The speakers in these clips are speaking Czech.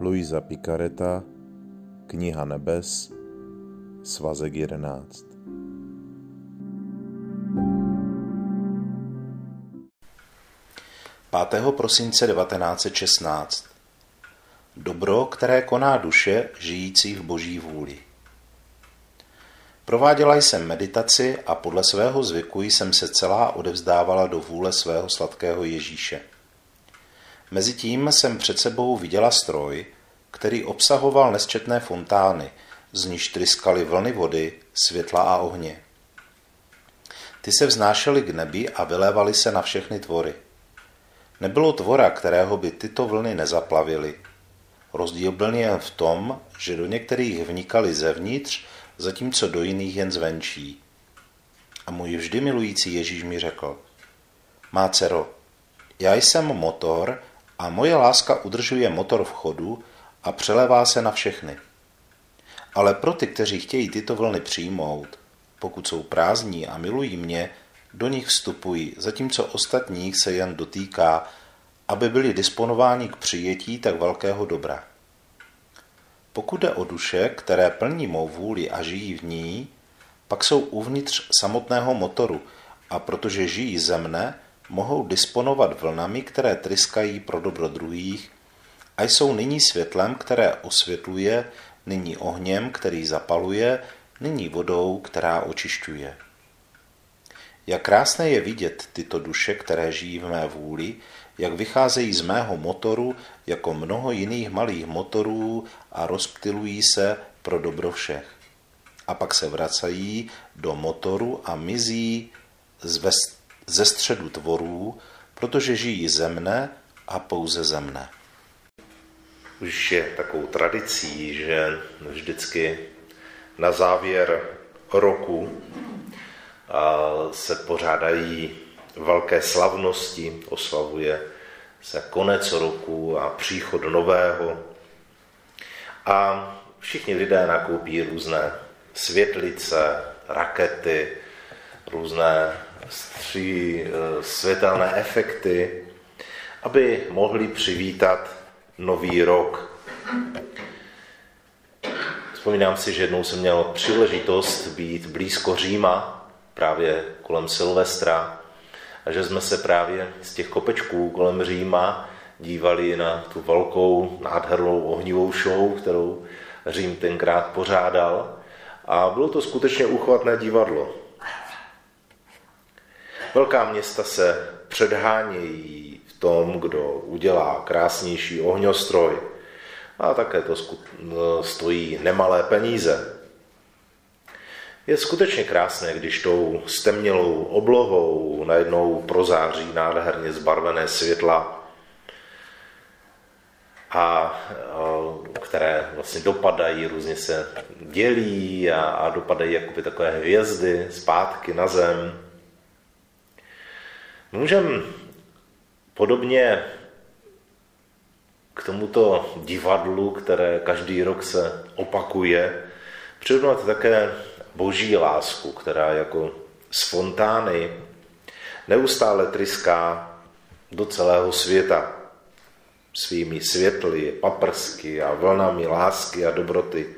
Luisa Picareta, Kniha nebes, svazek 11. Pátého prosince 1916 Dobro, které koná duše žijící v boží vůli. Prováděla jsem meditaci a podle svého zvyku jsem se celá odevzdávala do vůle svého sladkého Ježíše. Mezitím jsem před sebou viděla stroj, který obsahoval nesčetné fontány, z níž tryskaly vlny vody, světla a ohně. Ty se vznášely k nebi a vylévaly se na všechny tvory. Nebylo tvora, kterého by tyto vlny nezaplavily. Rozdíl byl jen v tom, že do některých vnikaly zevnitř, zatímco do jiných jen zvenčí. A můj vždy milující Ježíš mi řekl, má dcero, já jsem motor a moje láska udržuje motor v chodu a přelévá se na všechny. Ale pro ty, kteří chtějí tyto vlny přijmout, pokud jsou prázdní a milují mě, do nich vstupují, zatímco ostatních se jen dotýká, aby byli disponováni k přijetí tak velkého dobra. Pokud jde o duše, které plní mou vůli a žijí v ní, pak jsou uvnitř samotného motoru a protože žijí ze mne, mohou disponovat vlnami, které tryskají pro dobro druhých a jsou nyní světlem, které osvětluje, nyní ohněm, který zapaluje, nyní vodou, která očišťuje. Jak krásné je vidět tyto duše, které žijí v mé vůli, jak vycházejí z mého motoru jako mnoho jiných malých motorů a rozptilují se pro dobro všech. A pak se vracají do motoru a mizí ze středu tvorů, protože žijí ze mne a pouze ze mne. Už je takovou tradicí, že vždycky na závěr roku se pořádají velké slavnosti, oslavuje se konec roku a příchod nového. A všichni lidé nakoupí různé světlice, rakety, různé stří, eh, světelné efekty, aby mohli přivítat nový rok. Vzpomínám si, že jednou jsem měl příležitost být blízko Říma, právě kolem Silvestra, a že jsme se právě z těch kopečků kolem Říma dívali na tu velkou nádhernou ohnivou show, kterou Řím tenkrát pořádal. A bylo to skutečně uchvatné divadlo. Velká města se předhánějí v tom, kdo udělá krásnější ohňostroj. A také to stojí nemalé peníze. Je skutečně krásné, když tou stemnělou oblohou najednou prozáří nádherně zbarvené světla, a, které vlastně dopadají, různě se dělí a, a dopadají jako takové hvězdy zpátky na zem. Můžeme podobně k tomuto divadlu, které každý rok se opakuje, přirovnat také boží lásku, která jako z fontány neustále tryská do celého světa svými světly, paprsky a vlnami lásky a dobroty.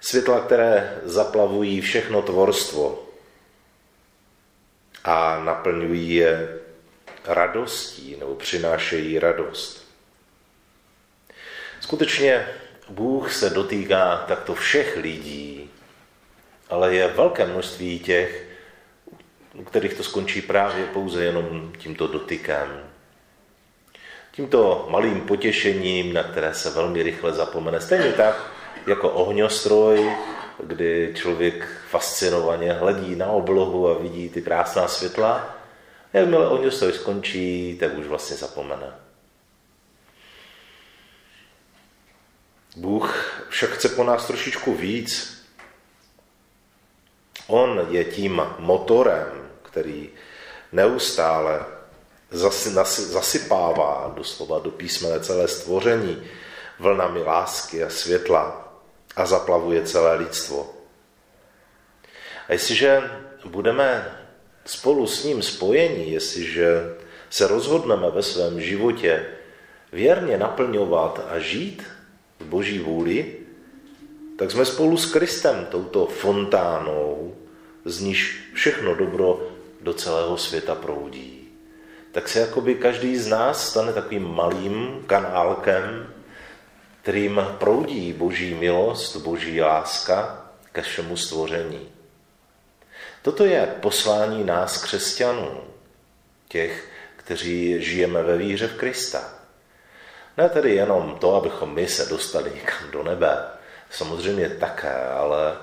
Světla, které zaplavují všechno tvorstvo a naplňují je radostí nebo přinášejí radost. Skutečně Bůh se dotýká takto všech lidí, ale je velké množství těch, u kterých to skončí právě pouze jenom tímto dotykem. Tímto malým potěšením, na které se velmi rychle zapomene. Stejně tak, jako ohňostroj, kdy člověk fascinovaně hledí na oblohu a vidí ty krásná světla. Jakmile ohňostroj skončí, tak už vlastně zapomene. Bůh však chce po nás trošičku víc, On je tím motorem, který neustále zasypává doslova do písmene celé stvoření vlnami lásky a světla a zaplavuje celé lidstvo. A jestliže budeme spolu s ním spojeni, jestliže se rozhodneme ve svém životě věrně naplňovat a žít v boží vůli, tak jsme spolu s Kristem touto fontánou, z níž všechno dobro do celého světa proudí. Tak se jakoby každý z nás stane takovým malým kanálkem, kterým proudí boží milost, boží láska ke všemu stvoření. Toto je poslání nás, křesťanů, těch, kteří žijeme ve víře v Krista. Ne tedy jenom to, abychom my se dostali někam do nebe, samozřejmě také, ale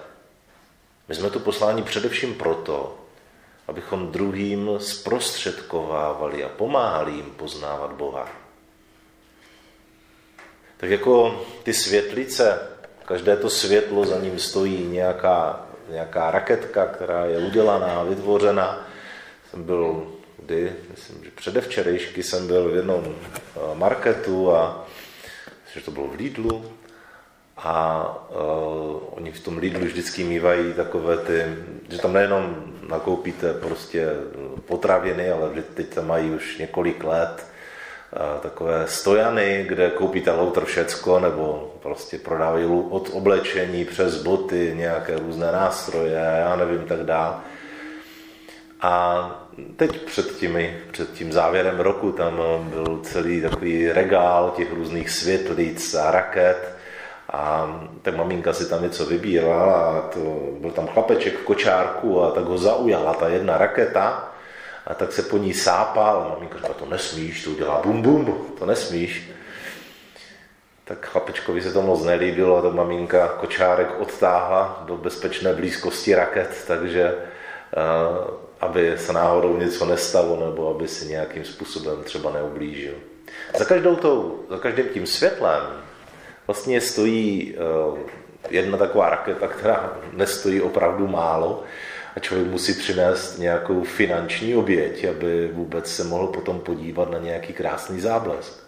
my jsme tu poslání především proto, abychom druhým zprostředkovávali a pomáhali jim poznávat Boha. Tak jako ty světlice, každé to světlo za ním stojí nějaká, nějaká raketka, která je udělaná, vytvořena. Jsem byl kdy, myslím, že předevčerejšky jsem byl v jednom eh, marketu a že to bylo v Lidlu a uh, oni v tom Lidlu vždycky mývají takové ty, že tam nejenom nakoupíte prostě potraviny, ale teď tam mají už několik let takové stojany, kde koupíte loutr všecko, nebo prostě prodávají od oblečení přes boty, nějaké různé nástroje, já nevím, tak dále. A teď před, těmi, před tím závěrem roku tam byl celý takový regál těch různých světlic a raket a tak maminka si tam něco vybírala a to, byl tam chlapeček v kočárku a tak ho zaujala ta jedna raketa a tak se po ní sápal maminka říkala, to nesmíš, to udělá bum bum, to nesmíš. Tak chlapečkovi se to moc nelíbilo a tak maminka kočárek odtáhla do bezpečné blízkosti raket, takže uh, aby se náhodou něco nestalo nebo aby si nějakým způsobem třeba neublížil. Za, každou tou, za každým tím světlem vlastně stojí uh, jedna taková raketa, která nestojí opravdu málo a člověk musí přinést nějakou finanční oběť, aby vůbec se mohl potom podívat na nějaký krásný záblesk.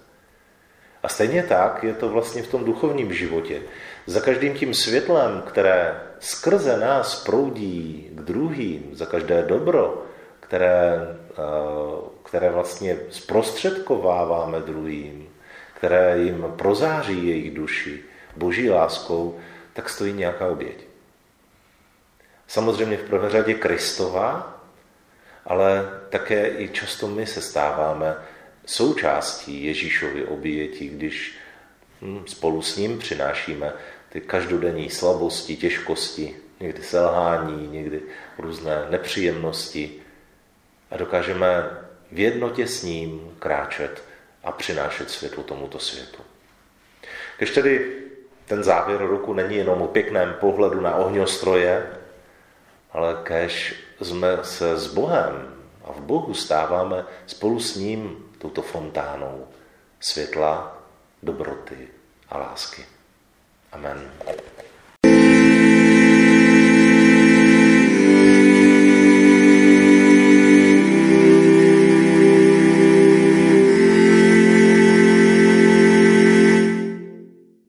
A stejně tak je to vlastně v tom duchovním životě. Za každým tím světlem, které skrze nás proudí k druhým, za každé dobro, které, eh, které vlastně zprostředkováváme druhým, které jim prozáří jejich duši boží láskou, tak stojí nějaká oběť. Samozřejmě v prvé řadě Kristova, ale také i často my se stáváme součástí Ježíšovy oběti, když hm, spolu s ním přinášíme ty každodenní slabosti, těžkosti, někdy selhání, někdy různé nepříjemnosti a dokážeme v jednotě s ním kráčet a přinášet světlo tomuto světu. Když tedy ten závěr roku není jenom o pěkném pohledu na ohňostroje, ale kež jsme se s Bohem a v Bohu stáváme spolu s ním touto fontánou světla, dobroty a lásky. Amen.